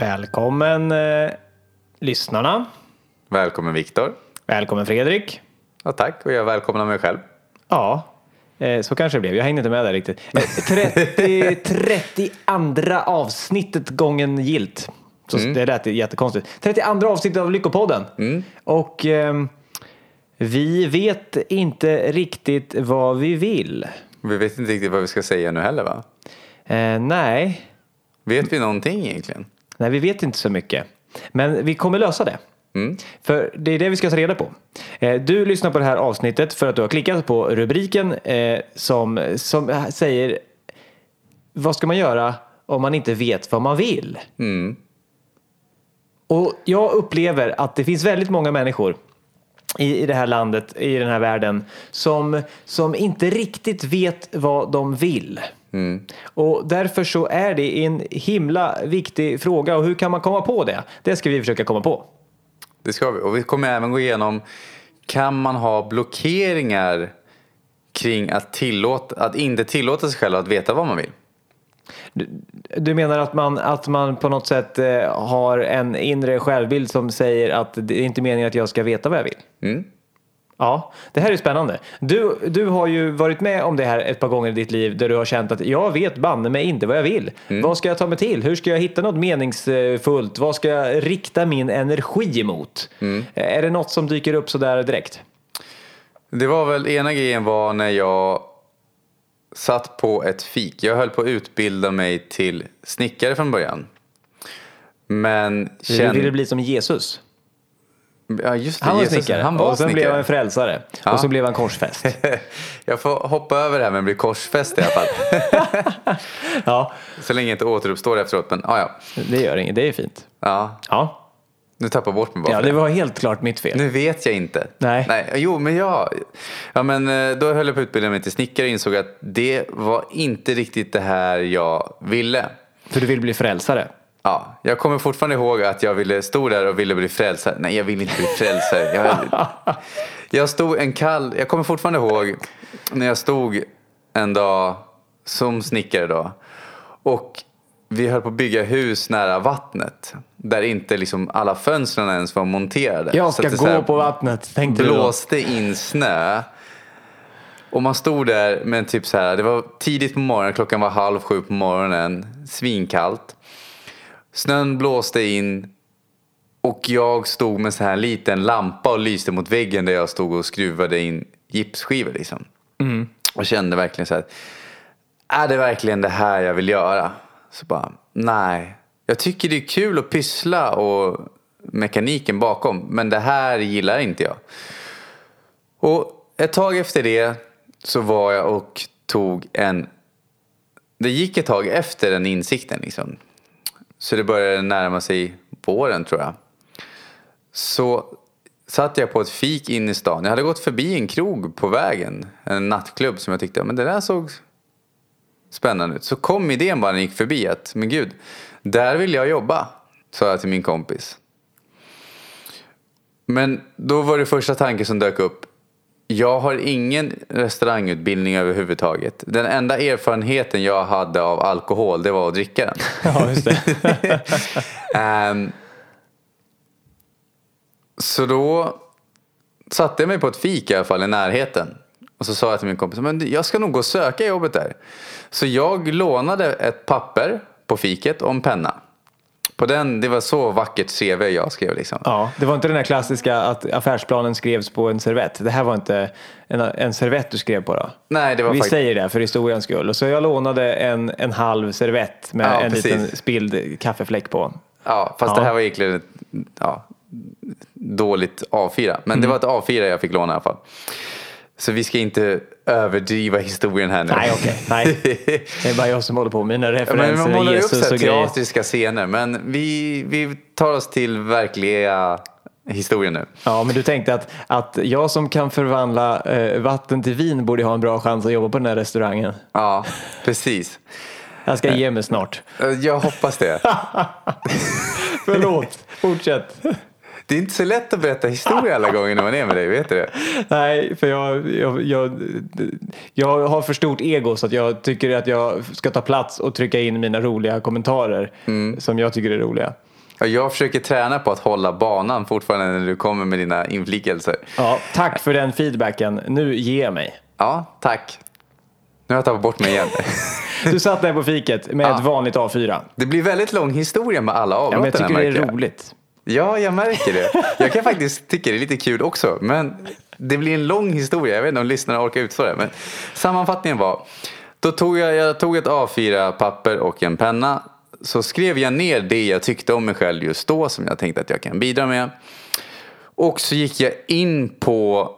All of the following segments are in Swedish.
Välkommen eh, lyssnarna. Välkommen Viktor. Välkommen Fredrik. Ja, tack och jag välkomnar mig själv. Ja, eh, så kanske det blev. Jag hängde inte med där riktigt. Eh, 30, 32 avsnittet gången gilt. Så Det lät jättekonstigt. 32 avsnittet av Lyckopodden. Och ehm, vi vet inte riktigt vad vi vill. Vi vet inte riktigt vad vi ska säga nu heller va? Eh, nej. Vet vi någonting egentligen? Nej, vi vet inte så mycket. Men vi kommer lösa det. För det är det vi ska ta reda på. Eh, Du lyssnar på det här avsnittet för att du har klickat på rubriken eh, som, som säger vad ska man göra om man inte vet vad man vill? Och jag upplever att det finns väldigt många människor i, i det här landet, i den här världen, som, som inte riktigt vet vad de vill. Och därför så är det en himla viktig fråga. Och hur kan man komma på det? Det ska vi försöka komma på. Det ska vi. Och vi kommer även gå igenom, kan man ha blockeringar kring att, tillåta, att inte tillåta sig själv att veta vad man vill? Du menar att man, att man på något sätt eh, har en inre självbild som säger att det är inte meningen att jag ska veta vad jag vill? Mm. Ja, det här är spännande. Du, du har ju varit med om det här ett par gånger i ditt liv där du har känt att jag vet banne mig inte vad jag vill. Vad ska jag ta mig till? Hur ska jag hitta något meningsfullt? Vad ska jag rikta min energi emot? Är det något som dyker upp sådär direkt? Det var väl ena grejen var när jag satt på ett fik. Jag höll på att utbilda mig till snickare från början. Men Du kände... ville bli som Jesus. Ja, just det. Han var Jesus, snickare Han var och sen snickare. blev han en frälsare. Ja. Och så blev han korsfäst. Jag får hoppa över det här men bli korsfäst i alla fall. ja, Så länge jag inte återuppstår efteråt. Men ah, ja, det gör inget. Det är fint. ja. Ja, Nu tappar jag bort mig bara ja det. var helt klart mitt fel. Nu vet jag inte. Nej. Nej. Jo, men jag... Ja, men eh, då höll jag på att utbilda mig till snickare och insåg att det var inte riktigt det här jag ville. För du vill bli frälsare. Ja, jag kommer fortfarande ihåg att jag ville stå där och ville bli frälsare. Nej, jag vill inte bli frälsare. Jag, jag stod en kall... Jag kommer fortfarande ihåg när jag stod en dag som snickare då. Och vi höll på att bygga hus nära vattnet. Där inte liksom alla fönstren ens var monterade. Jag ska gå här på vattnet, tänkte du blåste in snö. Och man stod där med typ så här, det var tidigt på morgonen, klockan var halv sju på morgonen, svinkallt. Snön blåste in och jag stod med så här en liten lampa och lyste mot väggen där jag stod och skruvade in gipsskivor liksom. Och kände verkligen så här, är det verkligen det här jag vill göra? Så bara, nej. Jag tycker det är kul att pyssla och mekaniken bakom, men det här gillar inte jag. Och ett tag efter det så var jag och tog en... Det gick ett tag efter den insikten liksom. Så det började närma sig våren tror jag. Så satt jag på ett fik in i stan. Jag hade gått förbi en krog på vägen. En nattklubb som jag tyckte, men det där såg spännande ut. Så kom idén bara när jag gick förbi att, men gud, där vill jag jobba. Sa jag till min kompis. Men då var det första tanken som dök upp. Jag har ingen restaurangutbildning överhuvudtaget. Den enda erfarenheten jag hade av alkohol det var att dricka den. Ja, just det. Ehm, så då satte jag mig på ett fik i alla fall i närheten. Och så sa jag till min kompis, men jag ska nog gå och söka jobbet där. Så jag lånade ett papper på fiket och en penna. På den, det var så vackert CV jag skrev liksom. Ja, det var inte den här klassiska att affärsplanen skrevs på en servett. Det här var inte en, en servett du skrev på då? Nej, det var Vi faktiskt... säger det för historiens skull. Och så jag lånade en, en halv servett med Ja, en precis. liten spilld kaffefläck på. Ja, fast Ja. det här var egentligen ett ja, dåligt A4. Men det var ett A4 jag fick låna i alla fall. Så vi ska inte överdriva historien här nu. Nej, okej. Nej. Det är bara jag som håller på med mina Ja, men referenser. man målar upp Jesus så och grejer. teatriska scener. Men vi, vi tar oss till verkliga historien nu. Ja, men du tänkte att, att jag som kan förvandla eh, vatten till vin borde ha en bra chans att jobba på den här restaurangen. Ja, precis. Jag ska ge mig snart. Jag hoppas det. Förlåt, fortsätt. Det är inte så lätt att berätta historia alla gånger när man är med dig, vet du det? Nej, för jag, jag, jag, jag har för stort ego så att jag tycker att jag ska ta plats och trycka in mina roliga kommentarer som jag tycker är roliga. Ja, jag försöker träna på att hålla banan fortfarande när du kommer med dina inflikelser. Ja, tack för den feedbacken. Nu jag mig. Ja, tack. Nu har jag tappat bort mig igen. Du satt där på fiket med ett vanligt A4. Det blir väldigt lång historia med alla Ja, avbrott. men jag tycker det är jag. roligt. Ja, jag märker det. Jag kan faktiskt tycka det är lite kul också. Men det blir en lång historia. Jag vet inte om lyssnarna orkar utstå det. Men sammanfattningen var. Då tog jag, jag tog ett A4-papper och en penna. Så skrev jag ner det jag tyckte om mig själv just då. Som jag tänkte att jag kan bidra med. Och så gick jag in på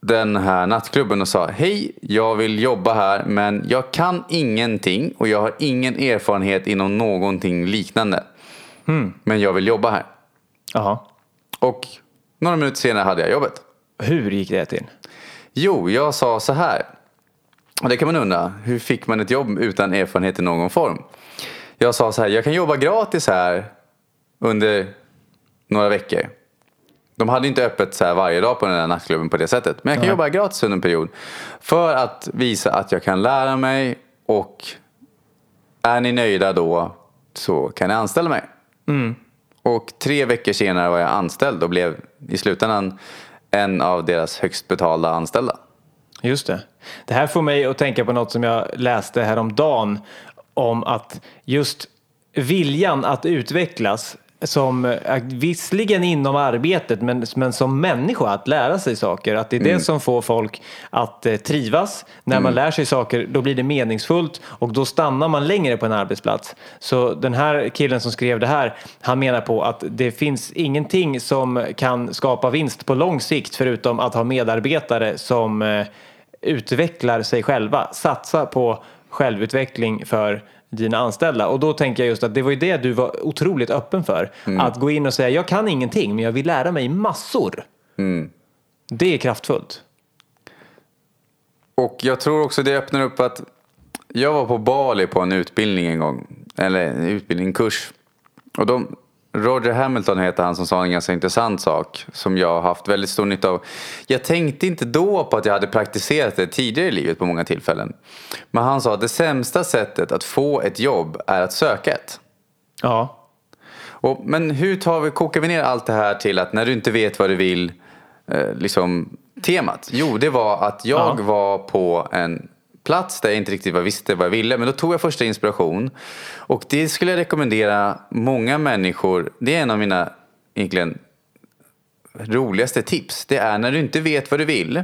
den här nattklubben och sa Hej, jag vill jobba här men jag kan ingenting och jag har ingen erfarenhet inom någonting liknande. Men jag vill jobba här. Jaha. Och några minuter senare hade jag jobbet. Hur gick det till? Jo, jag sa så här. Och det kan man undra. Hur fick man ett jobb utan erfarenhet i någon form? Jag sa så här. Jag kan jobba gratis här under några veckor. De hade inte öppet så här varje dag på den här nattklubben på det sättet. Men jag kan Nej. jobba gratis under en period. För att visa att jag kan lära mig och är ni nöjda då så kan ni anställa mig. Och tre veckor senare var jag anställd och blev i slutändan en av deras högst betalda anställda. Just det. Det här får mig att tänka på något som jag läste häromdagen om att just viljan att utvecklas som eh, visserligen inom arbetet men, men som människa att lära sig saker. Att det är det som får folk att eh, trivas. När man lär sig saker då blir det meningsfullt och då stannar man längre på en arbetsplats. Så den här killen som skrev det här han menar på att det finns ingenting som kan skapa vinst på lång sikt förutom att ha medarbetare som eh, utvecklar sig själva. Satsa på självutveckling för dina anställda. Och då tänker jag just att det var ju det du var otroligt öppen för. Att gå in och säga jag kan ingenting men jag vill lära mig massor. Det är kraftfullt. Och jag tror också det öppnar upp att jag var på Bali på en utbildning en gång. Eller en utbildning, en kurs. Och de, Roger Hamilton heter han som sa en ganska intressant sak som jag har haft väldigt stor nytta av. Jag tänkte inte då på att jag hade praktiserat det tidigare i livet på många tillfällen. Men han sa att det sämsta sättet att få ett jobb är att söka ett. Ja, Och, men hur tar vi, kokar vi ner allt det här till att när du inte vet vad du vill, eh, liksom temat? Jo, det var att jag Ja. var på en plats där jag inte riktigt visste vad jag ville. Men då tog jag första inspiration. Och det skulle jag rekommendera många människor. Det är en av mina egentligen roligaste tips. Det är när du inte vet vad du vill.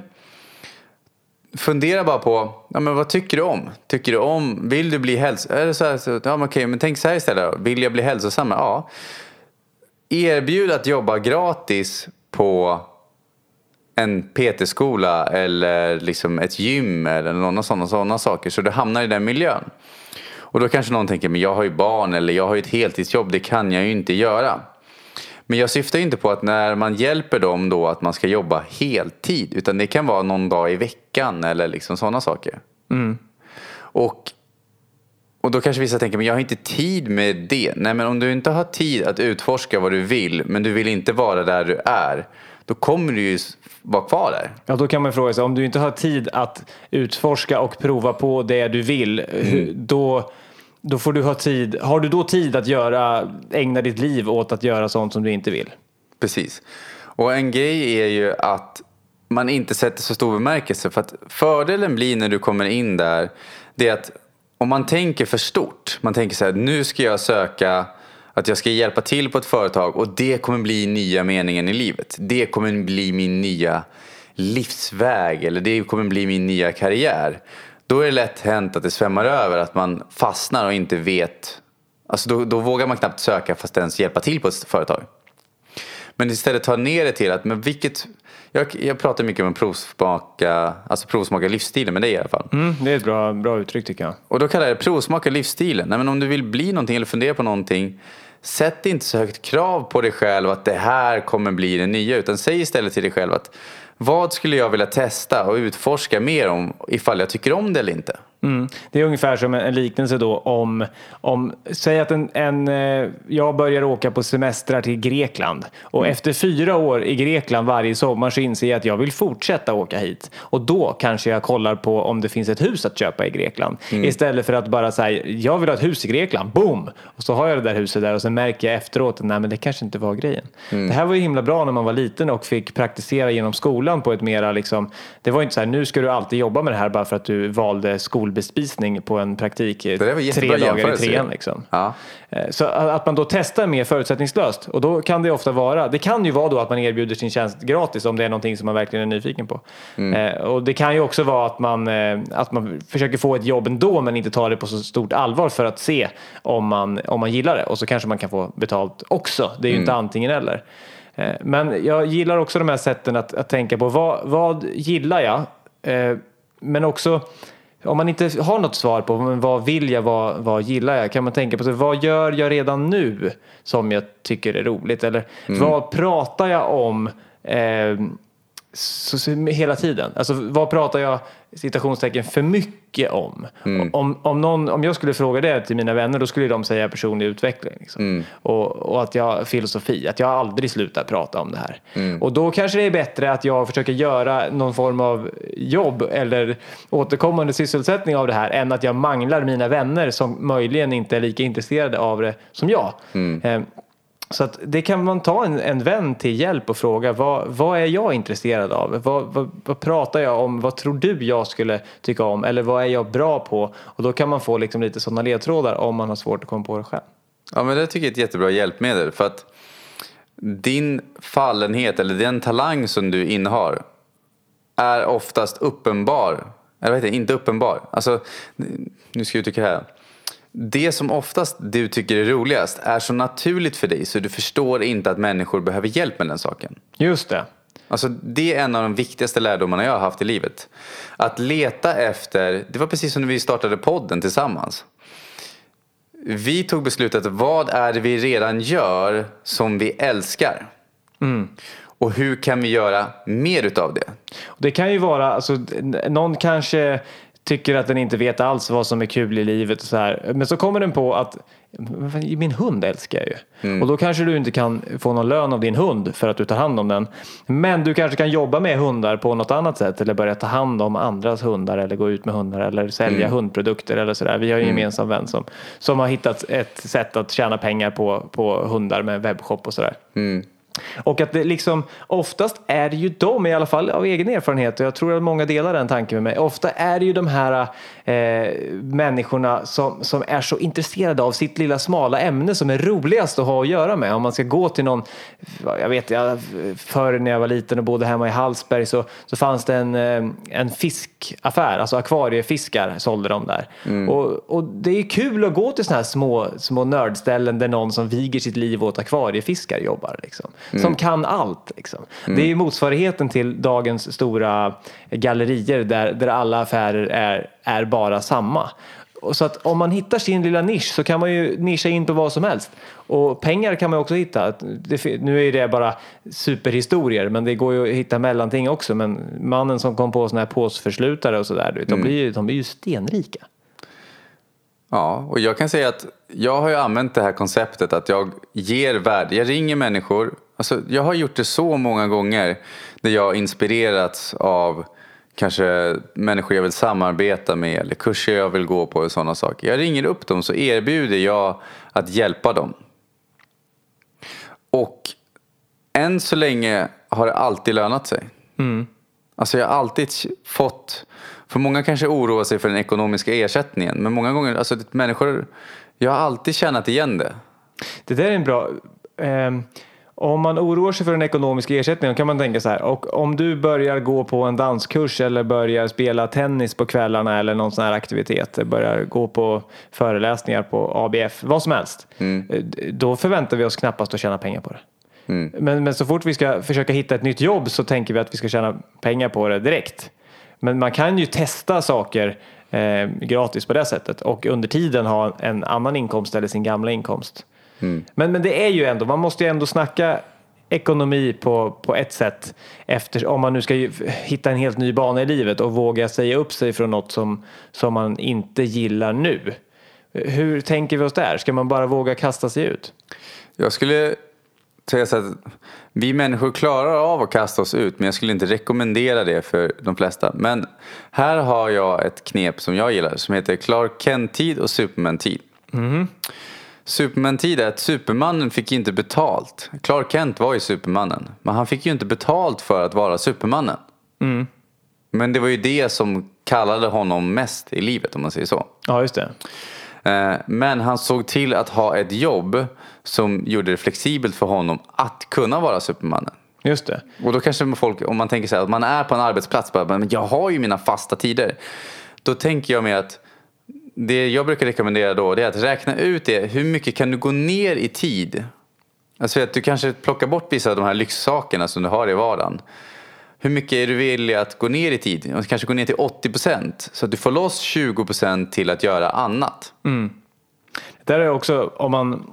Fundera bara på, ja, men vad tycker du om? Tycker du om, vill du bli hälsosam? Så här, så, ja, men okej, men tänk så här istället. Vill jag bli hälsosam? Ja. Erbjud att jobba gratis på en PT-skola eller liksom ett gym eller några sådana, sådana saker så du hamnar i den miljön. Och då kanske någon tänker, men jag har ju barn eller jag har ju ett heltidsjobb, det kan jag ju inte göra. Men jag syftar inte på att när man hjälper dem då att man ska jobba heltid. Utan det kan vara någon dag i veckan eller liksom sådana saker. Och, och då kanske vissa tänker, men jag har inte tid med det. Nej men om du inte har tid att utforska vad du vill men du vill inte vara där du är. Då kommer du ju vara kvar där. ja då kan man fråga sig om du inte har tid att utforska och prova på det du vill. hur- Då, då får du ha tid. Har du då tid att göra, ägna ditt liv åt att göra sånt som du inte vill? Precis. Och en grej är ju att man inte sätter så stor bemärkelse. För att fördelen blir när du kommer in där, det är att om man tänker för stort, man tänker så här, nu ska jag söka att jag ska hjälpa till på ett företag och det kommer bli nya meningen i livet. Det kommer bli min nya livsväg eller det kommer bli min nya karriär. Då är det lätt hänt att det svämmar över, att man fastnar och inte vet. Alltså då, då vågar man knappt söka fast ens hjälpa till på ett företag. Men istället ta ner det till att, men vilket... Jag, jag pratar mycket om att provsmaka, alltså provsmaka livsstilen med dig i alla fall. Mm, det är ett bra, bra uttryck tycker jag. Och då kallar jag det provsmaka livsstilen. Nej, men om du vill bli någonting eller fundera på någonting, sätt inte så högt krav på dig själv att det här kommer bli det nya. Utan säg istället till dig själv att vad skulle jag vilja testa och utforska mer om ifall jag tycker om det eller inte. Mm. Det är ungefär som en, liknelse då om, om säg att en, en, eh, jag börjar åka på semestrar till Grekland och mm. efter fyra år i Grekland varje sommar så inser jag att jag vill fortsätta åka hit och då kanske jag kollar på om det finns ett hus att köpa i Grekland mm. istället för att bara säga jag vill ha ett hus i Grekland, boom! Och så har jag det där huset där och sen märker jag efteråt att nej men det kanske inte var grejen. Mm. Det här var ju himla bra när man var liten och fick praktisera genom skolan på ett mera liksom, det var inte så här nu ska du alltid jobba med det här bara för att du valde skolbespisning på en praktik tre dagar i trean. Liksom. Ja. Eh, så att man då testar mer förutsättningslöst och då kan det ofta vara, det kan ju vara då att man erbjuder sin tjänst gratis om det är någonting som man verkligen är nyfiken på. Mm. Eh, och det kan ju också vara att man, eh, att man försöker få ett jobb ändå men inte tar det på så stort allvar för att se om man, om man gillar det och så kanske man kan få betalt också. Det är ju mm. inte antingen eller. Men jag gillar också de här sätten att, att tänka på vad, vad gillar jag? Men också om man inte har något svar på vad vill jag, vad, vad gillar jag, kan man tänka på sig, vad gör jag redan nu som jag tycker är roligt? Eller mm. vad pratar jag om eh, så, så, hela tiden? Alltså vad pratar jag citationstecken för mycket om. Mm. om, om, någon, om jag skulle fråga det till mina vänner då skulle de säga personlig utveckling. Liksom. Mm. Och, och, att jag filosofi, att jag aldrig slutar prata om det här. Mm. Och då kanske det är bättre att jag försöker göra någon form av jobb eller återkommande sysselsättning av det här än att jag manglar mina vänner som möjligen inte är lika intresserade av det som jag. Mm. Så att det kan man ta en, en vän till hjälp och fråga vad, vad är jag intresserad av? Vad, vad, vad, pratar jag om? Vad tror du jag skulle tycka om? Eller vad är jag bra på? Och då kan man få liksom lite sådana ledtrådar om man har svårt att komma på det själv. Ja men det tycker jag är ett jättebra hjälpmedel för att din fallenhet eller den talang som du innehar är oftast uppenbar. Eller vad heter det? Inte uppenbar. Alltså, nu ska jag uttrycka det här det som oftast du tycker är roligast är så naturligt för dig så du förstår inte att människor behöver hjälp med den saken. Just det. Alltså, det är en av de viktigaste lärdomarna jag har haft i livet. Att leta efter, det var precis som när vi startade podden tillsammans. Vi tog beslutet, vad är det vi redan gör som vi älskar? Mm. Och hur kan vi göra mer utav det? Det kan ju vara, alltså, någon kanske tycker att den inte vet alls vad som är kul i livet och så här. Men så kommer den på att min hund älskar jag ju. Mm. Och då kanske du inte kan få någon lön av din hund för att du tar hand om den. Men du kanske kan jobba med hundar på något annat sätt eller börja ta hand om andras hundar eller gå ut med hundar eller sälja mm. hundprodukter eller sådär. Vi har ju en mm. gemensam vän som, som har hittat ett sätt att tjäna pengar på, på hundar med webbshop och sådär. Mm. Och att det liksom, oftast är det ju de, i alla fall av egen erfarenhet, och jag tror att många delar den tanken med mig, ofta är det ju de här eh, människorna som, som är så intresserade av sitt lilla smala ämne som är roligast att ha att göra med. Om man ska gå till någon, jag vet, jag, förr när jag var liten och bodde hemma i Hallsberg så, så fanns det en, eh, en fiskaffär, alltså akvariefiskar sålde de där. Mm. Och, och det är kul att gå till sådana här små, små nördställen där någon som viger sitt liv åt akvariefiskar jobbar. Liksom mm. som kan allt. Liksom. Mm. Det är motsvarigheten till dagens stora gallerier där, där alla affärer är, är bara samma. Så att om man hittar sin lilla nisch så kan man ju nischa in på vad som helst. Och pengar kan man också hitta. Nu är det bara superhistorier men det går ju att hitta mellanting också. Men mannen som kom på sådana här påsförslutare och sådär, de, mm. blir ju, de blir ju stenrika. Ja, och jag kan säga att jag har ju använt det här konceptet att jag ger värde. Jag ringer människor. Alltså, jag har gjort det så många gånger när jag har inspirerats av kanske människor jag vill samarbeta med eller kurser jag vill gå på och sådana saker. Jag ringer upp dem så erbjuder jag att hjälpa dem. Och än så länge har det alltid lönat sig. Mm. Alltså jag har alltid fått för många kanske oroar sig för den ekonomiska ersättningen. Men många gånger, alltså människor, jag har alltid känat igen det. Det där är en bra... Eh, om man oroar sig för den ekonomiska ersättningen kan man tänka så här. Och om du börjar gå på en danskurs eller börjar spela tennis på kvällarna eller någon sån här aktivitet. Börjar gå på föreläsningar på ABF, vad som helst. Mm. Eh, då förväntar vi oss knappast att tjäna pengar på det. Mm. Men, men så fort vi ska försöka hitta ett nytt jobb så tänker vi att vi ska tjäna pengar på det direkt. Men man kan ju testa saker eh, gratis på det sättet och under tiden ha en annan inkomst eller sin gamla inkomst. Mm. Men, men det är ju ändå, man måste ju ändå snacka ekonomi på, på ett sätt. Efter, om man nu ska hitta en helt ny bana i livet och våga säga upp sig från något som, som man inte gillar nu. Hur tänker vi oss där? Ska man bara våga kasta sig ut? Jag skulle säga så att vi människor klarar av att kasta oss ut men jag skulle inte rekommendera det för de flesta. Men här har jag ett knep som jag gillar som heter Clark Kent-tid och Superman-tid. Mm. Superman-tid är att Supermannen fick inte betalt. Clark Kent var ju Supermannen men han fick ju inte betalt för att vara Supermannen. Mm. Men det var ju det som kallade honom mest i livet om man säger så. Ja, just det. Eh, Men han såg till att ha ett jobb som gjorde det flexibelt för honom att kunna vara Supermannen. Just det. Och då kanske folk, om man tänker så här, att man är på en arbetsplats, bara, men jag har ju mina fasta tider. Då tänker jag mig att det jag brukar rekommendera då det är att räkna ut det. Hur mycket kan du gå ner i tid? Alltså att du kanske plockar bort vissa av de här lyxsakerna som du har i vardagen. Hur mycket är du villig att gå ner i tid? Kanske gå ner till 80% så att du får loss 20% till att göra annat. Där är också, om man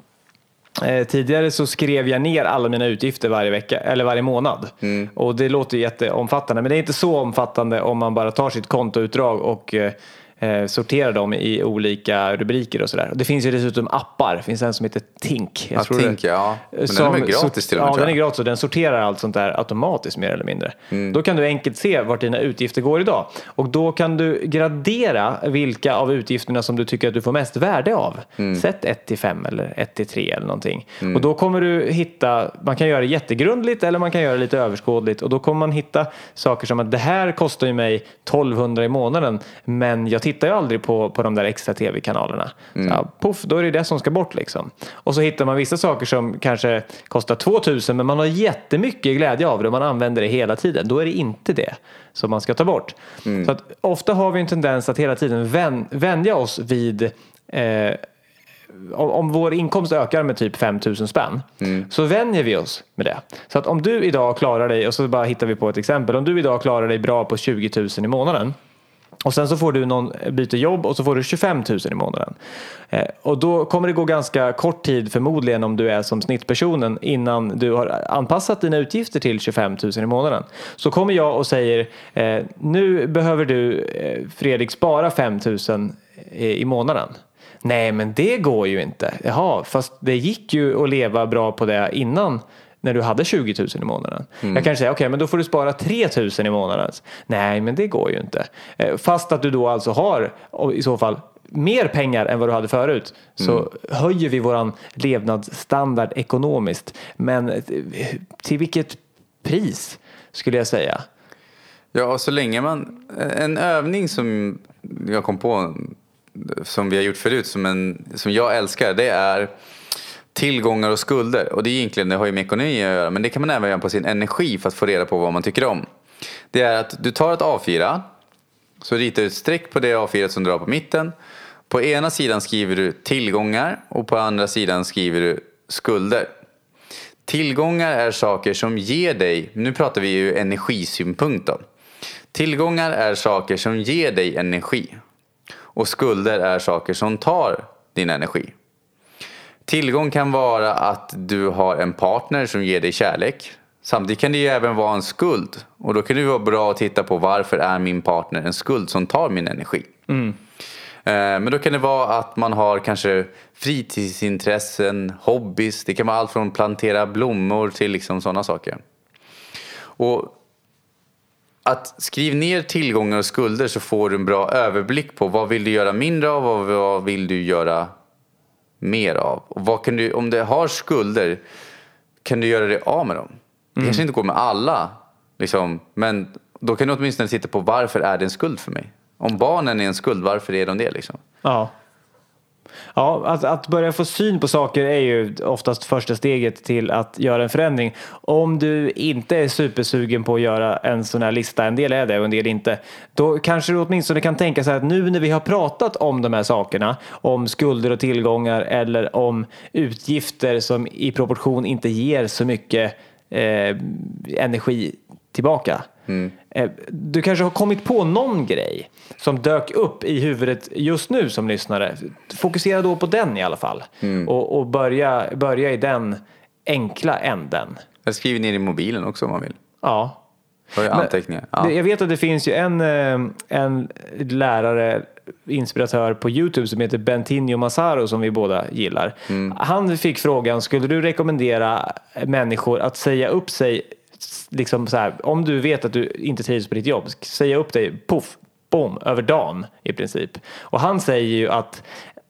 eh, Tidigare så skrev jag ner alla mina utgifter varje vecka eller varje månad. Och det låter jätteomfattande men det är inte så omfattande om man bara tar sitt kontoutdrag och eh, eh, sorterar dem i olika rubriker och sådär. Det finns ju dessutom appar. Det finns en som heter Tink. Jag Ja, tror det- Tink, ja. Men den är som gratis till och med, Ja, den är gratis och den sorterar allt sånt där automatiskt mer eller mindre. Mm. Då kan du enkelt se vart dina utgifter går idag. Och då kan du gradera vilka av utgifterna som du tycker att du får mest värde av. Mm. Sätt 1 till 5 eller 1 till 3 eller någonting. Och då kommer du hitta, man kan göra det jättegrundligt eller man kan göra det lite överskådligt. Och då kommer man hitta saker som att det här kostar ju mig 1200 i månaden men jag tittar ju aldrig på, på de där extra tv-kanalerna. Så, ja, puff, då är det det som ska bort liksom. Och så hittar man vissa saker som kanske kostar 2000 men man har jättemycket glädje av det och man använder det hela tiden. Då är det inte det som man ska ta bort. Så att ofta har vi en tendens att hela tiden vän, vänja oss vid eh, om, vår inkomst ökar med typ 5000 spänn så vänjer vi oss med det. Så att om du idag klarar dig, och så bara hittar vi på ett exempel, om du idag klarar dig bra på 20 000 i månaden och sen så får du någon byter jobb och så får du 25 000 i månaden. Eh, och då kommer det gå ganska kort tid förmodligen om du är som snittpersonen innan du har anpassat dina utgifter till 25 000 i månaden. Så kommer jag och säger eh, nu behöver du eh, Fredrik spara 5 000 i, i månaden. Nej men det går ju inte. Jaha, fast det gick ju att leva bra på det innan när du hade 20 000 i månaden. Jag kanske säger, okej men då får du spara 3 000 i månaden. Nej men det går ju inte. Eh, Fast att du då alltså har i så fall mer pengar än vad du hade förut så höjer vi våran levnadsstandard ekonomiskt. Men eh, till vilket pris skulle jag säga? Ja, så länge man... En övning som jag kom på, som vi har gjort förut, som, en, som jag älskar, det är tillgångar och skulder. Och det är egentligen, det har ju med ekonomi att göra, men det kan man även göra på sin energi för att få reda på vad man tycker om. Det är att du tar ett A4, så ritar du ett streck på det A4 som du har på mitten. På ena sidan skriver du tillgångar och på andra sidan skriver du skulder. Tillgångar är saker som ger dig, nu pratar vi ju energisynpunkt då. Tillgångar är saker som ger dig energi. Och skulder är saker som tar din energi. Tillgång kan vara att du har en partner som ger dig kärlek. Samtidigt kan det ju även vara en skuld. Och då kan det vara bra att titta på varför är min partner en skuld som tar min energi. Eh, Men då kan det vara att man har kanske fritidsintressen, hobbys. Det kan vara allt från plantera blommor till liksom sådana saker. Och att skriv ner tillgångar och skulder så får du en bra överblick på vad vill du göra mindre av och vad vill du göra mer av. Och du, om du har skulder, kan du göra dig av med dem? Det kanske inte går med alla, liksom, men då kan du åtminstone titta på varför är det en skuld för mig? Om barnen är en skuld, varför är de det? Liksom? Ja. Ja, att, att börja få syn på saker är ju oftast första steget till att göra en förändring. Om du inte är supersugen på att göra en sån här lista, en del är det och en del inte, då kanske du åtminstone kan tänka sig att nu när vi har pratat om de här sakerna, om skulder och tillgångar eller om utgifter som i proportion inte ger så mycket eh, energi tillbaka. Eh, Du kanske har kommit på någon grej som dök upp i huvudet just nu som lyssnare. Fokusera då på den i alla fall. Och, och börja, börja i den enkla änden. Jag skriver ner i mobilen också om man vill. Ja. Har ju anteckningar. Ja. Jag vet att det finns ju en, eh, en lärare, inspiratör på Youtube som heter Bentinho Massaro som vi båda gillar. Mm. Han fick frågan, skulle du rekommendera människor att säga upp sig, liksom så här, om du vet att du inte trivs på ditt jobb, säga upp dig, poff, bom, över dagen i princip. Och han säger ju att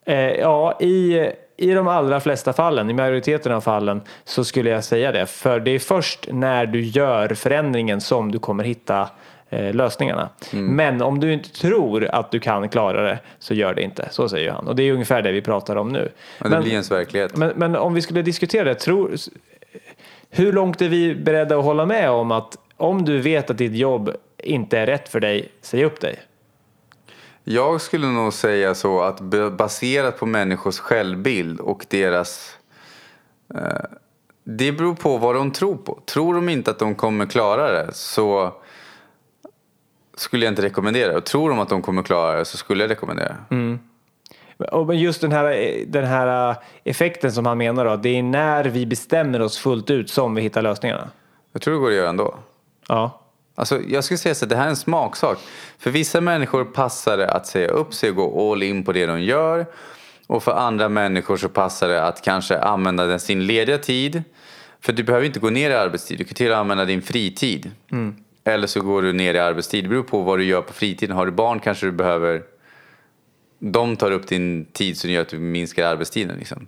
eh, ja, i i de allra flesta fallen, i majoriteten av fallen, så skulle jag säga det. För det är först när du gör förändringen som du kommer hitta eh, lösningarna. Mm. Men om du inte tror att du kan klara det så gör det inte. Så säger han. Och det är ungefär det vi pratar om nu. Men det blir ens verklighet. Men, men om vi skulle diskutera det, tror, hur långt är vi beredda att hålla med om att om du vet att ditt jobb inte är rätt för dig, säg upp dig? Jag skulle nog säga så att baserat på människors självbild och deras... Eh, det beror på vad de tror på. Tror de inte att de kommer klara det så skulle jag inte rekommendera det. Och tror de att de kommer klara det så skulle jag rekommendera det. Och men just den här, den här effekten som han menar då, det är när vi bestämmer oss fullt ut som vi hittar lösningarna. Jag tror det går att göra ändå. Ja. Alltså, jag skulle säga så att det här är en smaksak. För vissa människor passar det att säga upp sig och gå all in på det de gör. Och för andra människor så passar det att kanske använda sin lediga tid. För du behöver inte gå ner i arbetstid, du kan till och med använda din fritid. Eller så går du ner i arbetstid, det beror på vad du gör på fritiden. Har du barn kanske du behöver... De tar upp din tid som gör att du minskar arbetstiden. Liksom.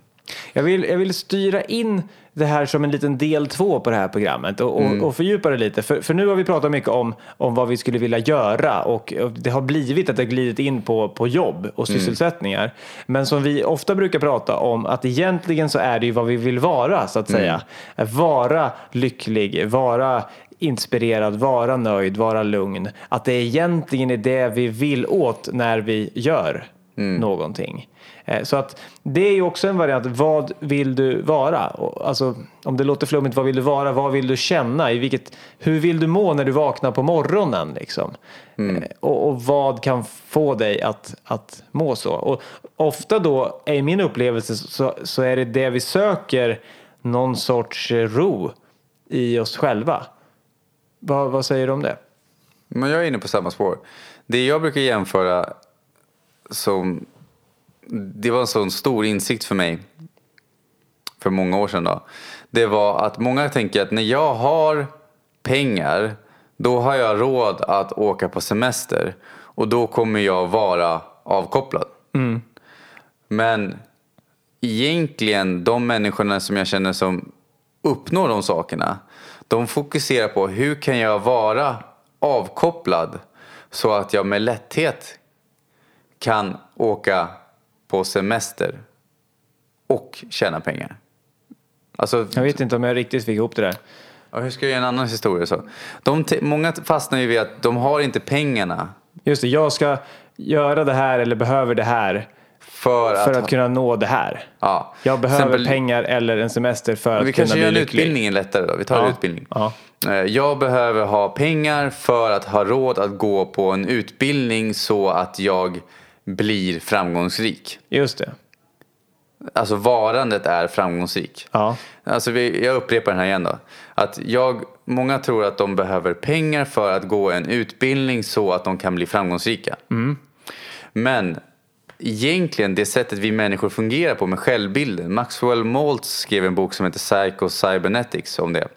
Jag vill, jag vill styra in det här som en liten del två på det här programmet och, och, och fördjupa det lite. För, för nu har vi pratat mycket om, om vad vi skulle vilja göra och, och det har blivit att det har glidit in på, på jobb och sysselsättningar. Men som vi ofta brukar prata om att egentligen så är det ju vad vi vill vara så att säga. Att vara lycklig, vara inspirerad, vara nöjd, vara lugn. Att det egentligen är det vi vill åt när vi gör någonting. Eh, Så att det är ju också en variant. Vad vill du vara? Alltså, om det låter flummigt, vad vill du vara? Vad vill du känna? I vilket, hur vill du må när du vaknar på morgonen? Liksom? Eh, Och, och vad kan få dig att, att må så? Och ofta då, i min upplevelse, så, så är det det vi söker någon sorts eh, ro i oss själva. Vad, vad säger du om det? Men jag är inne på samma spår. Det jag brukar jämföra som... Det var en sån stor insikt för mig för många år sedan. Då. Det var att många tänker att när jag har pengar då har jag råd att åka på semester och då kommer jag vara avkopplad. Men egentligen de människorna som jag känner som uppnår de sakerna de fokuserar på hur kan jag vara avkopplad så att jag med lätthet kan åka på semester och tjäna pengar. Alltså, Jag vet inte om jag riktigt fick ihop det där. hur ska jag göra en annan historia så? De många fastnar ju vid att de har inte pengarna Just det, jag ska göra det här eller behöver det här för att... för att kunna nå det här. ja. Jag behöver Exempel- pengar eller en semester för Vi att kunna kanske bli gör en lycklig. utbildningen lättare då. Vi tar Ja. utbildning. Ja. Eh, Jag behöver ha pengar för att ha råd att gå på en utbildning så att jag blir framgångsrik. Just det. Alltså varandet är framgångsrik. Ja. Alltså vi, jag upprepar den här igen då. Att jag, många tror att de behöver pengar för att gå en utbildning så att de kan bli framgångsrika. Men egentligen det sättet vi människor fungerar på med självbilden. Maxwell Maltz skrev en bok som heter Psycho Cybernetics om det.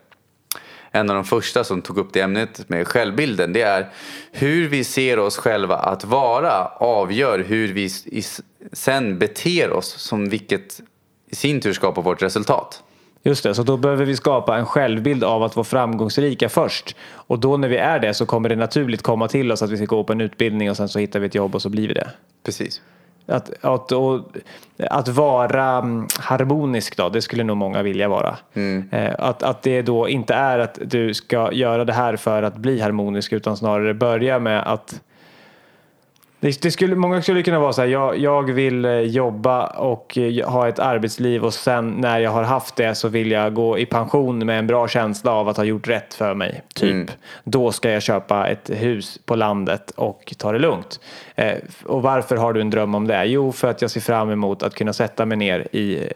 En av de första som tog upp det ämnet med självbilden. Det är hur vi ser oss själva att vara avgör hur vi sen beter oss som vilket i sin tur skapar vårt resultat. Just det, så då behöver vi skapa en självbild av att vara framgångsrika först. Och då när vi är det så kommer det naturligt komma till oss att vi ska gå på en utbildning och sen så hittar vi ett jobb och så blir vi det. Precis. Att, att, och, att vara mm, harmonisk då, det skulle nog många vilja vara. Eh, Att, att det då inte är att du ska göra det här för att bli harmonisk utan snarare börja med att det, det skulle, många skulle kunna vara så här, jag, jag vill eh, jobba och eh, ha ett arbetsliv och sen när jag har haft det så vill jag gå i pension med en bra känsla av att ha gjort rätt för mig. Typ. Då ska jag köpa ett hus på landet och ta det lugnt. Eh, och varför har du en dröm om det? Jo, för att jag ser fram emot att kunna sätta mig ner i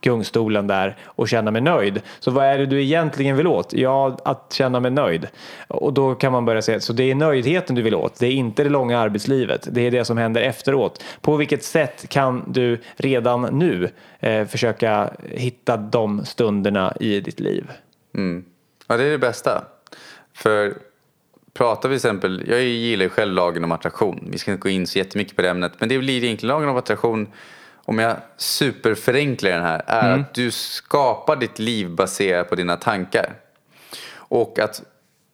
gungstolen där och känna mig nöjd. Så vad är det du egentligen vill åt? Ja, att känna mig nöjd. Och då kan man börja säga, så det är nöjdheten du vill åt. Det är inte det långa arbetslivet. Det är det som händer efteråt. På vilket sätt kan du redan nu eh, försöka hitta de stunderna i ditt liv? Mm. Ja, det är det bästa. För pratar vi till exempel, jag gillar ju själv lagen om attraktion. Vi ska inte gå in så jättemycket på det ämnet. Men det blir egentligen lagen om attraktion, om jag superförenklar den här, är mm. att du skapar ditt liv baserat på dina tankar. Och att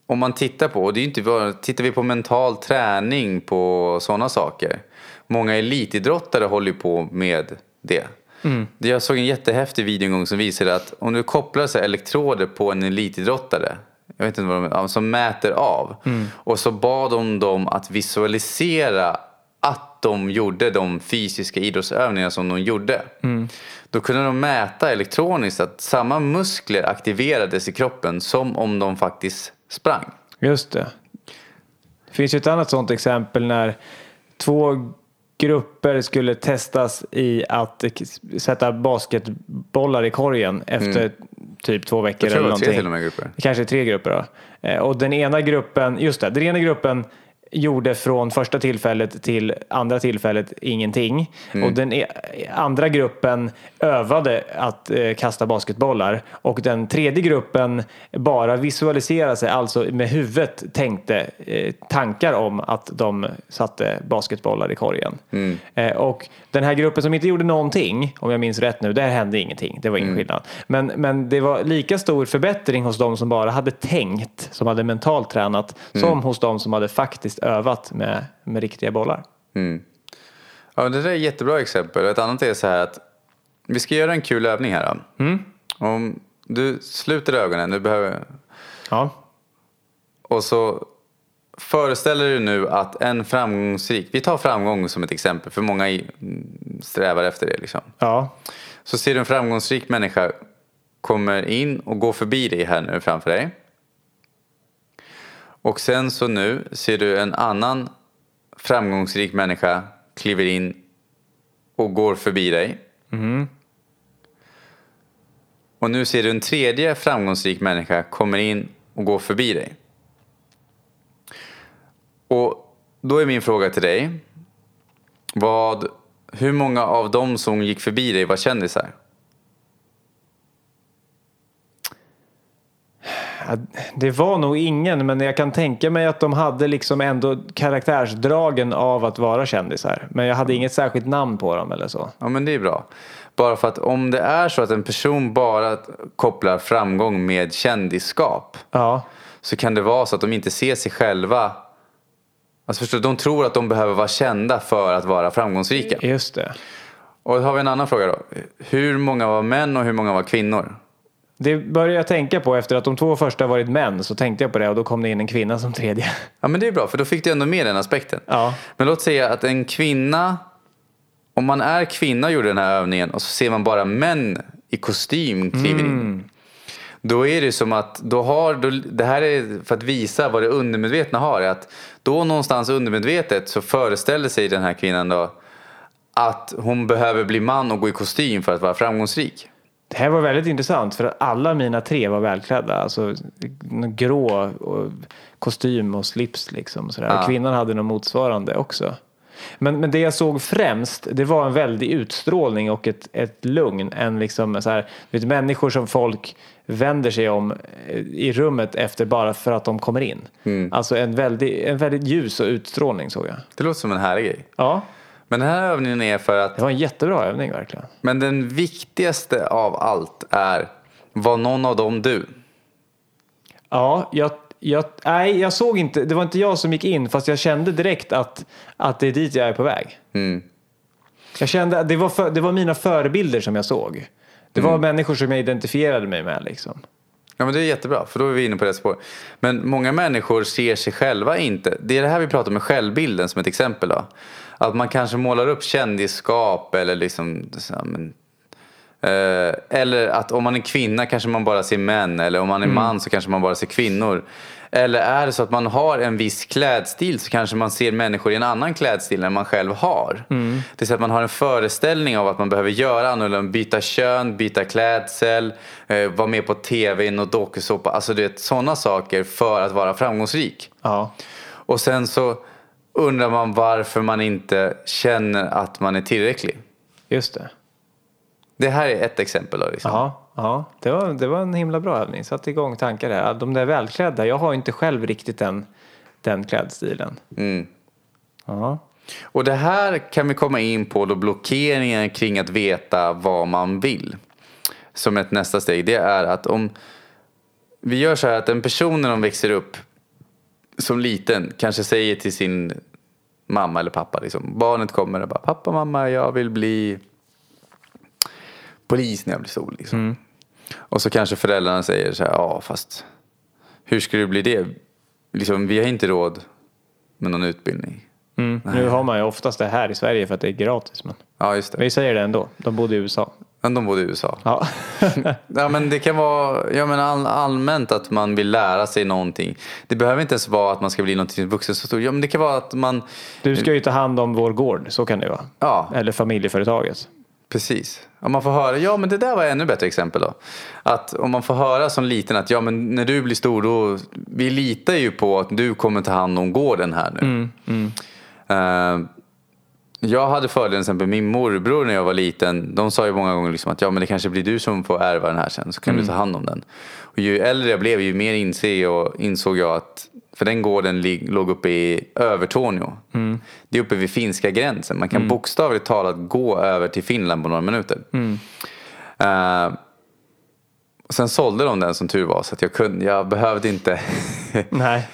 om man tittar på, och det är inte, tittar vi på mental träning på sådana saker. Många elitidrottare håller på med det. Mm. Jag såg en jättehäftig video en gång som visade att om du kopplar så elektroder på en elitidrottare jag vet inte vad de är, som mäter av. Mm. Och så bad de dem att visualisera att de gjorde de fysiska idrottsövningar som de gjorde. Mm. Då kunde de mäta elektroniskt att samma muskler aktiverades i kroppen som om de faktiskt sprang. Just det. Det finns ju ett annat sådant exempel när två grupper skulle testas i att sätta basketbollar i korgen efter mm. typ två veckor. Jag tror eller det var tre till och med grupper. Kanske tre grupper då. Eh, och den ena gruppen, just det, den ena gruppen gjorde från första tillfället till andra tillfället ingenting. Mm. Och den e- andra gruppen övade att eh, kasta basketbollar och den tredje gruppen bara visualiserade sig, alltså med huvudet tänkte eh, tankar om att de satte basketbollar i korgen. Mm. Eh, och den här gruppen som inte gjorde någonting, om jag minns rätt nu, där hände ingenting. Det var ingen mm. skillnad. Men, men det var lika stor förbättring hos de som bara hade tänkt, som hade mentalt tränat, mm. som hos de som hade faktiskt övat med, med riktiga bollar. Mm. Ja, det där är ett jättebra exempel. Ett annat är så här att vi ska göra en kul övning här. Mm. Om du sluter ögonen, du behöver... Ja. Och så föreställer du nu att en framgångsrik, vi tar framgång som ett exempel för många strävar efter det. Liksom. Ja. Så ser du en framgångsrik människa kommer in och går förbi dig här nu framför dig. Och sen så nu ser du en annan framgångsrik människa kliver in och går förbi dig. Mm. Och nu ser du en tredje framgångsrik människa kommer in och går förbi dig. Och då är min fråga till dig. Vad, hur många av dem som gick förbi dig var kändisar? Det var nog ingen, men jag kan tänka mig att de hade liksom ändå karaktärsdragen av att vara kändisar. Men jag hade inget särskilt namn på dem eller så. Ja, men det är bra. Bara för att om det är så att en person bara kopplar framgång med kändisskap. Ja. Så kan det vara så att de inte ser sig själva Alltså förstår, de tror att de behöver vara kända för att vara framgångsrika. Just det. Och då har vi en annan fråga då. Hur många var män och hur många var kvinnor? Det började jag tänka på efter att de två första varit män så tänkte jag på det och då kom det in en kvinna som tredje. Ja men det är bra för då fick du ändå med den aspekten. Ja. Men låt säga att en kvinna, om man är kvinna och gjorde den här övningen och så ser man bara män i kostym kliver in. Mm. Då är det som att, då har, då, det här är för att visa vad det undermedvetna har. Att då någonstans undermedvetet så föreställer sig den här kvinnan då att hon behöver bli man och gå i kostym för att vara framgångsrik. Det här var väldigt intressant för att alla mina tre var välklädda. Alltså grå och kostym och slips liksom. Sådär. Ja. Och kvinnan hade något motsvarande också. Men, men det jag såg främst, det var en väldig utstrålning och ett, ett lugn. En liksom så här, vet, människor som folk vänder sig om eh, i rummet efter bara för att de kommer in. Mm. Alltså en väldigt, en väldigt ljus och utstrålning såg jag. Det låter som en härlig grej. Ja. Men den här övningen är för att... Det var en jättebra övning verkligen. Men den viktigaste av allt är, var någon av dem du? Ja, jag, jag, nej, jag såg inte, det var inte jag som gick in fast jag kände direkt att, att det är dit jag är på väg. Mm. Jag kände, det var, för, det var mina förebilder som jag såg. Det var mm. människor som jag identifierade mig med liksom. Ja men det är jättebra, för då är vi inne på rätt spår. Men många människor ser sig själva inte. Det är det här vi pratar med självbilden som ett exempel då. Att man kanske målar upp kändisskap eller liksom men, Eh, eller att om man är kvinna kanske man bara ser män. Eller om man är man så kanske man bara ser kvinnor. Eller är det så att man har en viss klädstil så kanske man ser människor i en annan klädstil än man själv har. Det vill säga att man har en föreställning av att man behöver göra annorlunda. Byta kön, byta klädsel, eh, vara med på tv något dokusåpa. Alltså du vet sådana saker för att vara framgångsrik. Ja. Och sen så undrar man varför man inte känner att man är tillräcklig. Just det. Det här är ett exempel. Då, liksom. Ja. Det, var, det var en himla bra övning. Satte igång tankar där. De där välklädda, jag har inte själv riktigt den, den klädstilen. Mm. Ja. Och det här kan vi komma in på då blockeringen kring att veta vad man vill. Som ett nästa steg. Det är att om vi gör så här att en person när de växer upp som liten kanske säger till sin mamma eller pappa. Liksom, barnet kommer och bara pappa mamma jag vill bli polis när jag blir stor. Liksom. Och så kanske föräldrarna säger så här ja fast hur ska du bli det? Liksom, vi har inte råd med någon utbildning. Mm. Nu har man ju oftast det här i Sverige för att det är gratis. Men Ja, just det. vi säger det ändå. De bodde i USA. Men de bodde i USA. Ja. Ja, men det kan vara ja, men all, allmänt att man vill lära sig någonting. Det behöver inte ens vara att man ska bli någonting vuxen så stort. Ja, men det kan vara att man... Du ska ju ta hand om vår gård, så kan det vara. Ja, Eller familjeföretaget. precis. Om man får höra, ja men det där var ännu bättre exempel då. Att om man får höra som liten att ja men när du blir stor då, vi litar ju på att du kommer ta hand om gården här nu. Eh, jag hade fördelen till exempel min morbror när jag var liten. De sa ju många gånger liksom att ja men det kanske blir du som får ärva den här sen så kan du ta hand om den. Och ju äldre jag blev ju mer inser jag, insåg jag att för den gården låg uppe i Övertorneå. Det är uppe vid finska gränsen. Man kan bokstavligt talat gå över till Finland på några minuter. Eh, och sen sålde de den som tur var så att jag, kunde, jag behövde inte Nej.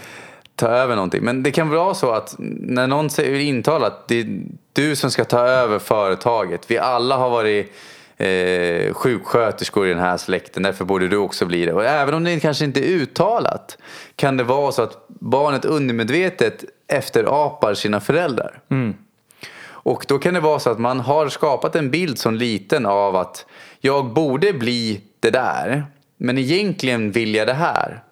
ta över någonting. Men det kan vara så att när någon säger intalat att det är du som ska ta över företaget. Vi alla har varit eh, sjuksköterskor i den här släkten, därför borde du också bli det. Och även om det kanske inte är uttalat kan det vara så att barnet undermedvetet efterapar sina föräldrar. Och då kan det vara så att man har skapat en bild som liten av att jag borde bli det där, men egentligen vill jag det här.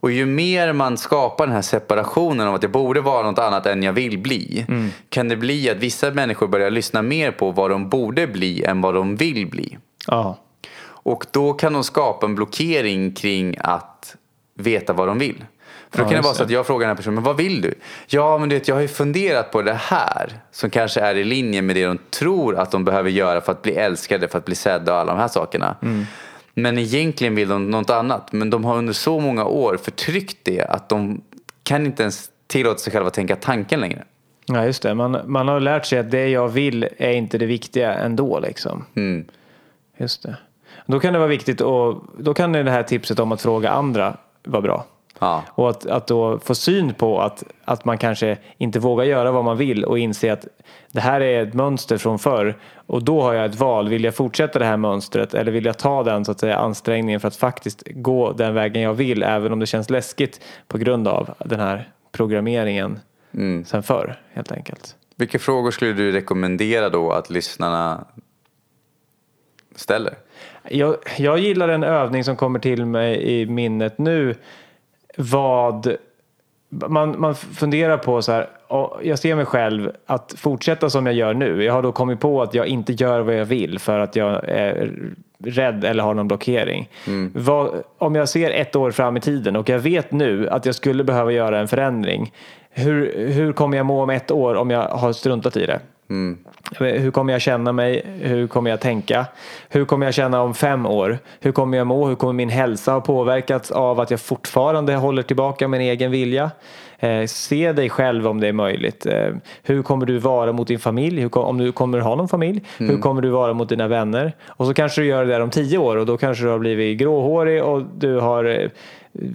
Och ju mer man skapar den här separationen av att jag borde vara något annat än jag vill bli, kan det bli att vissa människor börjar lyssna mer på vad de borde bli än vad de vill bli. Ja. Och då kan de skapa en blockering kring att veta vad de vill. För då Ja, kan det vara så att jag frågar den här personen, men vad vill du? Ja, men du vet, jag har ju funderat på det här som kanske är i linje med det de tror att de behöver göra för att bli älskade, för att bli sedda och alla de här sakerna. Mm. Men egentligen vill de något annat. Men de har under så många år förtryckt det att de kan inte ens tillåta sig själva att tänka tanken längre. Ja, just det. Man, man har lärt sig att det jag vill är inte det viktiga ändå. Liksom. Mm. Just det. Då kan det vara viktigt och då kan det här tipset om att fråga andra vara bra. Ja. Och att, att då få syn på att, att man kanske inte vågar göra vad man vill och inse att det här är ett mönster från förr och då har jag ett val. Vill jag fortsätta det här mönstret eller vill jag ta den så att säga, ansträngningen för att faktiskt gå den vägen jag vill även om det känns läskigt på grund av den här programmeringen Mm. sen förr helt enkelt. Vilka frågor skulle du rekommendera då att lyssnarna ställer? Jag, jag gillar en övning som kommer till mig i minnet nu. Vad man, man funderar på så här. "Ja, Jag ser mig själv att fortsätta som jag gör nu. Jag har då kommit på att jag inte gör vad jag vill för att jag är rädd eller har någon blockering. Vad, om jag ser ett år fram i tiden och jag vet nu att jag skulle behöva göra en förändring. Hur, hur kommer jag må om ett år om jag har struntat i det? Hur kommer jag känna mig? Hur kommer jag tänka? Hur kommer jag känna om fem år? Hur kommer jag må? Hur kommer min hälsa ha påverkats av att jag fortfarande håller tillbaka min egen vilja? Eh, se dig själv om det är möjligt. Eh, hur kommer du vara mot din familj? Hur, om du kommer ha någon familj? Hur kommer du vara mot dina vänner? Och så kanske du gör det där om tio år och då kanske du har blivit gråhårig och du har eh,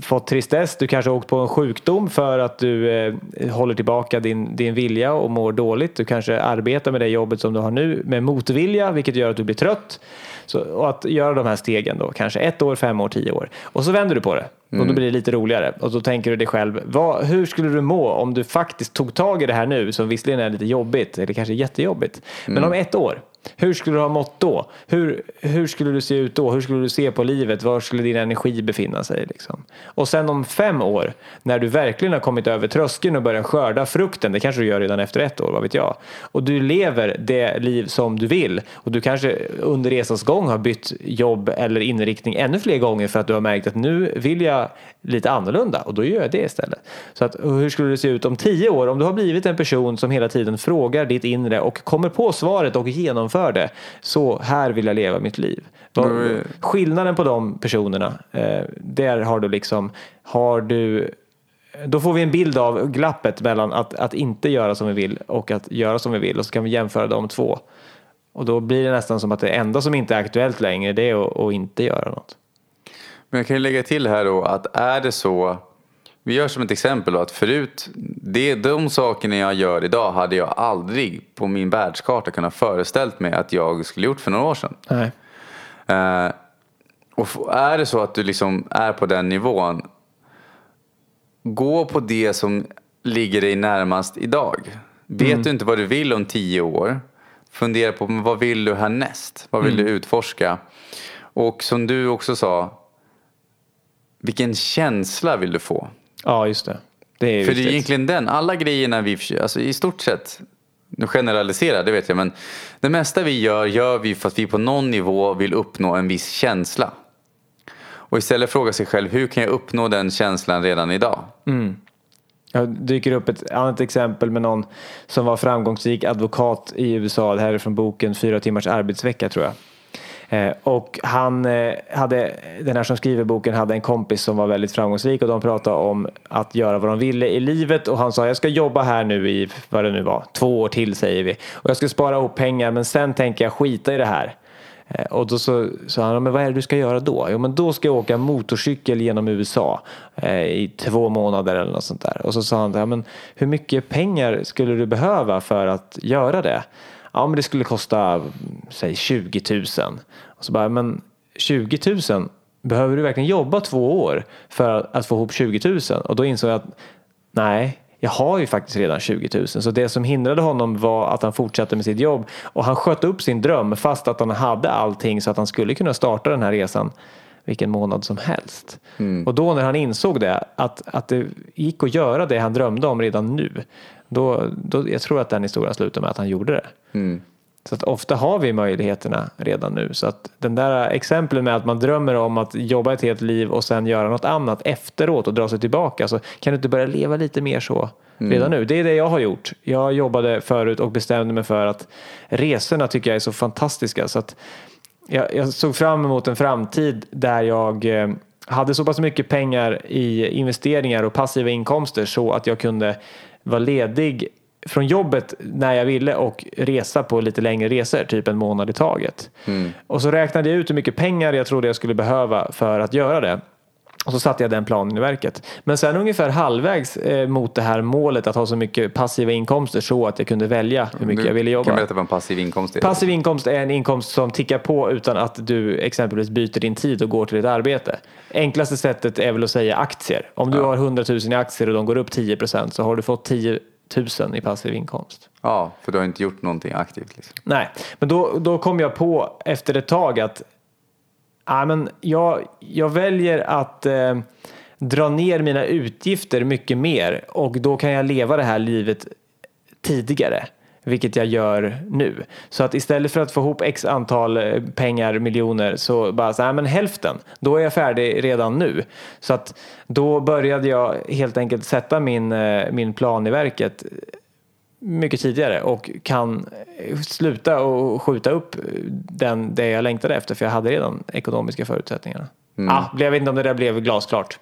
fått tristess, du kanske har åkt på en sjukdom för att du eh, håller tillbaka din, din vilja och mår dåligt. Du kanske arbetar med det jobbet som du har nu med motvilja vilket gör att du blir trött. Så, och att göra de här stegen då, kanske ett år, fem år, tio år. Och så vänder du på det och då blir det lite roligare. Och då tänker du dig själv, vad, hur skulle du må om du faktiskt tog tag i det här nu som visserligen är lite jobbigt eller kanske jättejobbigt. Men om ett år, hur skulle du ha mått då? Hur, hur skulle du se ut då? Hur skulle du se på livet? Var skulle din energi befinna sig? Liksom? Och sen om fem år, när du verkligen har kommit över tröskeln och börjar skörda frukten, det kanske du gör redan efter ett år, vad vet jag. Och du lever det liv som du vill och du kanske under resans gång har bytt jobb eller inriktning ännu fler gånger för att du har märkt att nu vill jag lite annorlunda och då gör jag det istället. Så att, hur skulle det se ut om tio år om du har blivit en person som hela tiden frågar ditt inre och kommer på svaret och genomför det. Så här vill jag leva mitt liv. Mm. Skillnaden på de personerna, eh, där har du liksom, har du då får vi en bild av glappet mellan att, att inte göra som vi vill och att göra som vi vill och så kan vi jämföra de två. Och då blir det nästan som att det enda som inte är aktuellt längre det är att, att inte göra något. Men jag kan ju lägga till här då att är det så, vi gör som ett exempel då, att förut, det, de sakerna jag gör idag hade jag aldrig på min världskarta kunnat föreställt mig att jag skulle gjort för några år sedan. Nej. Eh, och är det så att du liksom är på den nivån, gå på det som ligger dig närmast idag. Vet du inte vad du vill om tio år, fundera på vad vill du härnäst? Vad vill du utforska? Och som du också sa, vilken känsla vill du få? Ja, just det. Det är För det är viktigt. egentligen den, alla grejerna vi, alltså i stort sett, nu generaliserar det vet jag, men det mesta vi gör, gör vi för att vi på någon nivå vill uppnå en viss känsla. Och istället fråga sig själv, hur kan jag uppnå den känslan redan idag? Jag dyker upp ett annat exempel med någon som var framgångsrik advokat i USA. Det här är från boken Fyra timmars arbetsvecka tror jag. Eh, och han eh, hade, den här som skriver boken hade en kompis som var väldigt framgångsrik och de pratade om att göra vad de ville i livet och han sa jag ska jobba här nu i, vad det nu var, två år till säger vi. Och jag ska spara ihop pengar men sen tänker jag skita i det här. Eh, och då så sa han, men vad är det du ska göra då? Jo men då ska jag åka motorcykel genom USA eh, i två månader eller något sånt där. Och så sa han, ja, men hur mycket pengar skulle du behöva för att göra det? Ja men det skulle kosta, säg 20 000. Och så bara, men 20 000, behöver du verkligen jobba två år för att få ihop 20 000? Och då insåg jag att nej, jag har ju faktiskt redan 20 000. Så det som hindrade honom var att han fortsatte med sitt jobb och han sköt upp sin dröm fast att han hade allting så att han skulle kunna starta den här resan vilken månad som helst. Och då när han insåg det, att, att det gick att göra det han drömde om redan nu, då, då, jag tror att den historien slutar med att han gjorde det. Så att ofta har vi möjligheterna redan nu. Så att den där exemplen med att man drömmer om att jobba ett helt liv och sen göra något annat efteråt och dra sig tillbaka. Så kan du inte börja leva lite mer så redan nu? Det är det jag har gjort. Jag jobbade förut och bestämde mig för att resorna tycker jag är så fantastiska. Så att jag, jag såg fram emot en framtid där jag eh, hade så pass mycket pengar i investeringar och passiva inkomster så att jag kunde vara ledig från jobbet när jag ville och resa på lite längre resor, typ en månad i taget. Och så räknade jag ut hur mycket pengar jag trodde jag skulle behöva för att göra det. Och så satte jag den planen i verket. Men sen ungefär halvvägs eh, mot det här målet att ha så mycket passiva inkomster så att jag kunde välja hur mycket jag ville Du jobba. kan berätta vad en passiv inkomst är. Passiv inkomst är en inkomst som tickar på utan att du exempelvis byter din tid och går till ditt arbete. Enklaste sättet är väl att säga aktier. Om du har 100 000 i aktier och de går upp 10% så har du fått 10 000 i passiv inkomst. Ja, för du har inte gjort någonting aktivt. Liksom. Nej, men då, då kom jag på efter ett tag att ja, men jag, jag väljer att eh, dra ner mina utgifter mycket mer och då kan jag leva det här livet tidigare. Vilket jag gör nu. Så att istället för att få ihop x antal eh, pengar, miljoner, så bara så här, men hälften. Då är jag färdig redan nu. Så att då började jag helt enkelt sätta min, eh, min plan i verket mycket tidigare och kan eh, sluta och skjuta upp den, det jag längtade efter för jag hade redan ekonomiska förutsättningarna. Ah, jag vet inte om det där blev glasklart.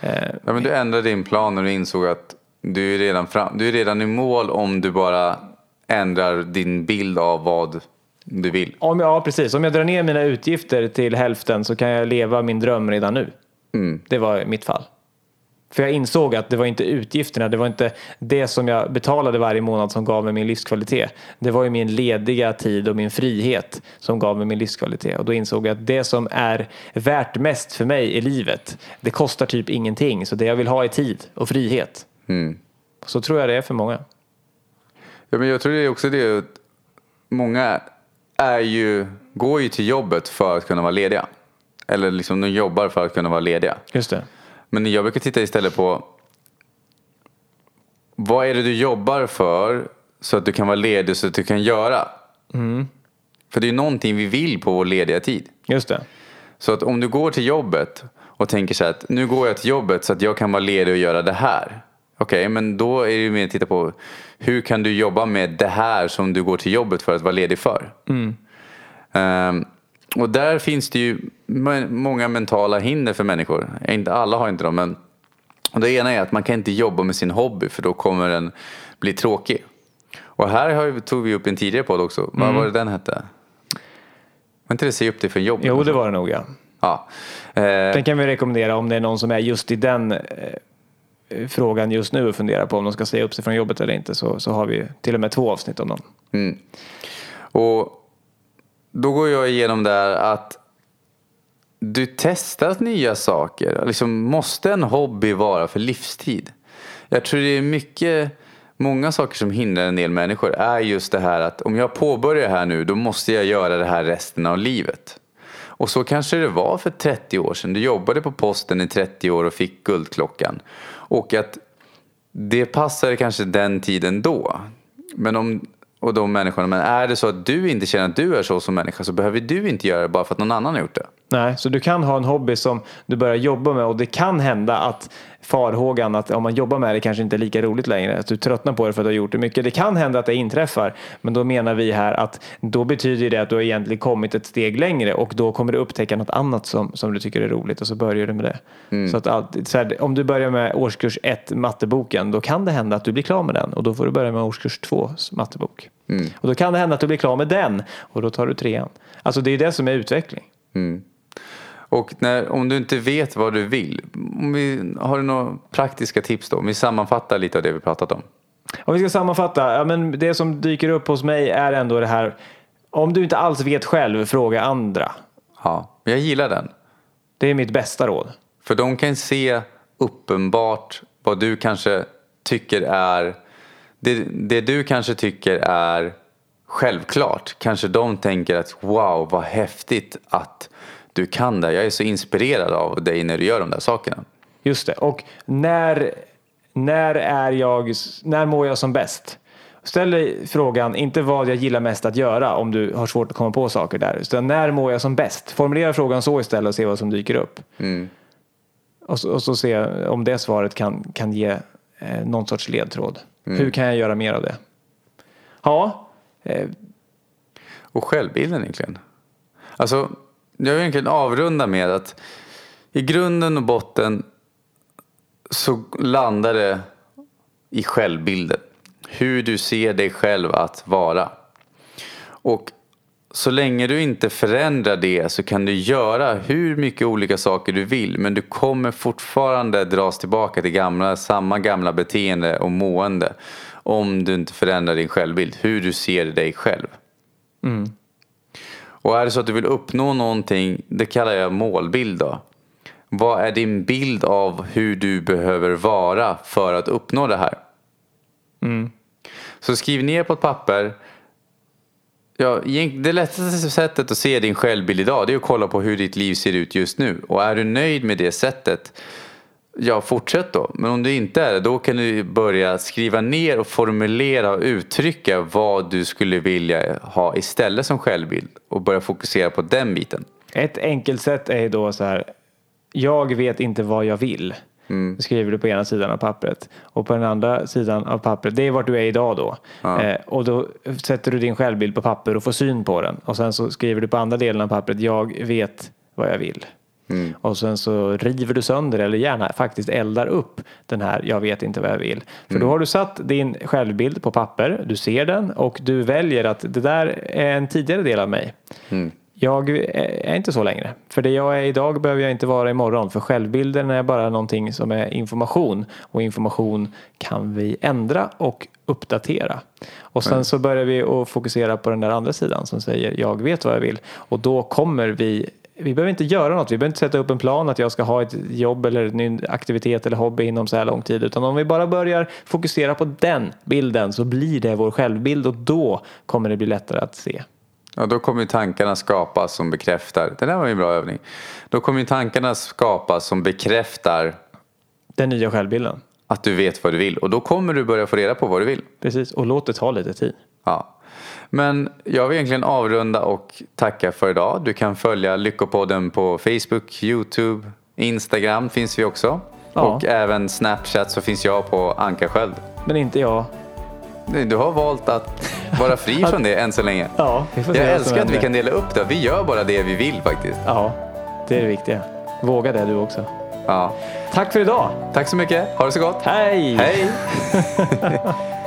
Eh, Ja, men du ändrade din plan när du insåg att du är, redan fram, du är redan i mål om du bara ändrar din bild av vad du vill. om jag, ja, precis. Om jag drar ner mina utgifter till hälften så kan jag leva min dröm redan nu. Det var mitt fall. För jag insåg att det var inte utgifterna, det var inte det som jag betalade varje månad som gav mig min livskvalitet. Det var ju min lediga tid och min frihet som gav mig min livskvalitet. Och då insåg jag att det som är värt mest för mig i livet, det kostar typ ingenting. Så det jag vill ha är tid och frihet. Så tror jag det är för många. Ja, men jag tror det är också det många är ju, går ju till jobbet för att kunna vara lediga. Eller liksom de jobbar för att kunna vara lediga. Just det. Men jag brukar titta istället på vad är det du jobbar för så att du kan vara ledig så att du kan göra. För det är ju någonting vi vill på vår lediga tid. Just det. Så att om du går till jobbet och tänker så här att nu går jag till jobbet så att jag kan vara ledig och göra det här. Okej, men då är det mer att titta på hur kan du jobba med det här som du går till jobbet för att vara ledig för. Ehm, och där finns det ju må- många mentala hinder för människor. Inte alla har inte dem, men och det ena är att man kan inte jobba med sin hobby för då kommer den bli tråkig. Och här tog vi upp en tidigare podd också. Vad var det den hette? Var inte det Se upp dig för jobb? Jo, det var det nog ja. Ja. Eh, Den kan vi rekommendera om det är någon som är just i den eh, frågan just nu och funderar på om de ska säga upp sig från jobbet eller inte så, så har vi till och med två avsnitt om dem. Mm. Och då går jag igenom där att du testar nya saker. Liksom, måste en hobby vara för livstid? Jag tror det är mycket, många saker som hindrar en del människor är just det här att om jag påbörjar här nu då måste jag göra det här resten av livet. Och så kanske det var för 30 år sedan. Du jobbade på posten i 30 år och fick guldklockan. Och att det passade kanske den tiden då. Men om, och de människorna. Men är det så att du inte känner att du är så som människa så behöver du inte göra det bara för att någon annan har gjort det. Nej, så du kan ha en hobby som du börjar jobba med och det kan hända att farhågan att om man jobbar med det kanske inte är lika roligt längre. Att du tröttnar på det för att du har gjort det mycket. Det kan hända att det inträffar. Men då menar vi här att då betyder det att du har egentligen kommit ett steg längre och då kommer du upptäcka något annat som, som du tycker är roligt och så börjar du med det. Så att allt, så här, om du börjar med årskurs 1 matteboken då kan det hända att du blir klar med den och då får du börja med årskurs 2 mattebok. Och då kan det hända att du blir klar med den och då tar du trean. Alltså det är det som är utveckling. Och när, om du inte vet vad du vill. Vi, har du några praktiska tips då? Om vi sammanfattar lite av det vi pratat om. Om vi ska sammanfatta, ja, men det som dyker upp hos mig är ändå det här. Om du inte alls vet själv, fråga andra. Ja, jag gillar den. Det är mitt bästa råd. För de kan se uppenbart vad du kanske tycker är det, det du kanske tycker är självklart. Kanske de tänker att wow vad häftigt att du kan det. Jag är så inspirerad av dig när du gör de där sakerna. Just det. Och när, när är jag, när mår jag som bäst? Ställ dig frågan, inte vad jag gillar mest att göra om du har svårt att komma på saker där. Utan när mår jag som bäst? Formulera frågan så istället och se vad som dyker upp. Och, så, och så se om det svaret kan, kan ge eh, någon sorts ledtråd. Hur kan jag göra mer av det? Ja, eh, Och självbilden egentligen. Alltså, jag vill egentligen avrunda med att i grunden och botten så landar det i självbilden. Hur du ser dig själv att vara. Och så länge du inte förändrar det så kan du göra hur mycket olika saker du vill men du kommer fortfarande dras tillbaka till gamla, samma gamla beteende och mående om du inte förändrar din självbild, hur du ser dig själv. Mm. Och är det så att du vill uppnå någonting, det kallar jag målbild då. Vad är din bild av hur du behöver vara för att uppnå det här? Så skriv ner på ett papper. Ja, det lättaste sättet att se din självbild idag det är att kolla på hur ditt liv ser ut just nu. Och är du nöjd med det sättet, ja fortsätt då. Men om du inte är det, då kan du börja skriva ner och formulera och uttrycka vad du skulle vilja ha istället som självbild. Och börja fokusera på den biten. Ett enkelt sätt är då så här. Jag vet inte vad jag vill. Det skriver du på ena sidan av pappret. Och på den andra sidan av pappret, det är vart du är idag då. Eh, och då sätter du din självbild på papper och får syn på den. Och sen så skriver du på andra delen av pappret, jag vet vad jag vill. Och sen så river du sönder eller gärna faktiskt eldar upp den här jag vet inte vad jag vill. För då har du satt din självbild på papper, du ser den och du väljer att det där är en tidigare del av mig. Jag är inte så längre. För det jag är idag behöver jag inte vara imorgon. För självbilden är bara någonting som är information. Och information kan vi ändra och uppdatera. Och sen så börjar vi att fokusera på den där andra sidan som säger jag vet vad jag vill. Och då kommer vi vi behöver inte göra något. Vi behöver inte sätta upp en plan att jag ska ha ett jobb eller en ny aktivitet eller hobby inom så här lång tid. Utan om vi bara börjar fokusera på den bilden så blir det vår självbild och då kommer det bli lättare att se. Ja, då kommer tankarna skapas som bekräftar. Det där var ju en bra övning. Då kommer tankarna skapas som bekräftar Den nya självbilden. att du vet vad du vill. Och då kommer du börja få reda på vad du vill. Precis, och låt det ta lite tid. Ja. Men jag vill egentligen avrunda och tacka för idag. Du kan följa Lyckopodden på Facebook, YouTube, Instagram finns vi också. Ja. Och även Snapchat så finns jag på Ankarsköld. Men inte jag. Du har valt att vara fri från det än så länge. Ja, Jag älskar att vi kan dela upp det. Vi gör bara det vi vill faktiskt. Ja, det är det viktiga. Våga det du också. Ja. Tack för idag. Tack så mycket. Ha det så gott. Hej! Hej!